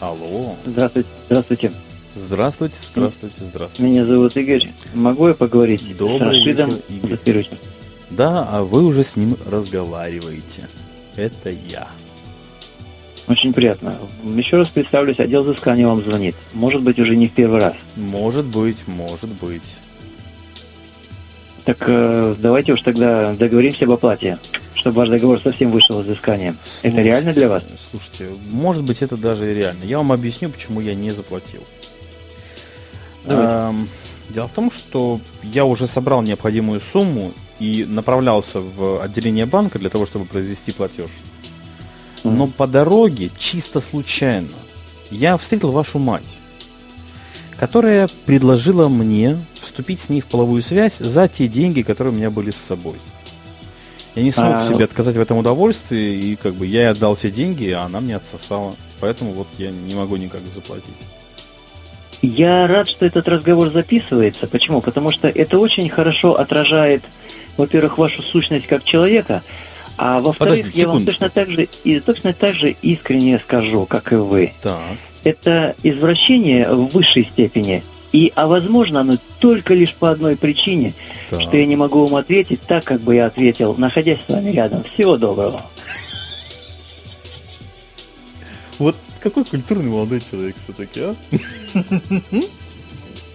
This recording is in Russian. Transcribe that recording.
Алло. Здравствуйте. Здравствуйте. Здравствуйте, здравствуйте, здравствуйте. Меня зовут Игорь. Могу я поговорить Добрый с Рашидом вечер, Игорь. Да, а вы уже с ним разговариваете. Это я. Очень приятно. Еще раз представлюсь, отдел взыскания вам звонит. Может быть, уже не в первый раз. Может быть, может быть. Так э, давайте уж тогда договоримся об оплате, чтобы ваш договор совсем вышел из взыскания. Это Слушайте, реально для вас? Слушайте, может быть, это даже и реально. Я вам объясню, почему я не заплатил. Давайте. Эм, Дело в том, что я уже собрал необходимую сумму и направлялся в отделение банка для того, чтобы произвести платеж. Но по дороге, чисто случайно, я встретил вашу мать, которая предложила мне вступить с ней в половую связь за те деньги, которые у меня были с собой. Я не смог А, себе отказать в этом удовольствии, и как бы я ей отдал все деньги, а она мне отсосала. Поэтому вот я не могу никак заплатить. Я рад, что этот разговор записывается. Почему? Потому что это очень хорошо отражает, во-первых, вашу сущность как человека, а во-вторых, я вам точно так же и точно так же искренне скажу, как и вы. Так. Это извращение в высшей степени. И, а возможно, оно только лишь по одной причине, так. что я не могу вам ответить так, как бы я ответил, находясь с вами рядом. Всего доброго. Вот какой культурный молодой человек все-таки, а?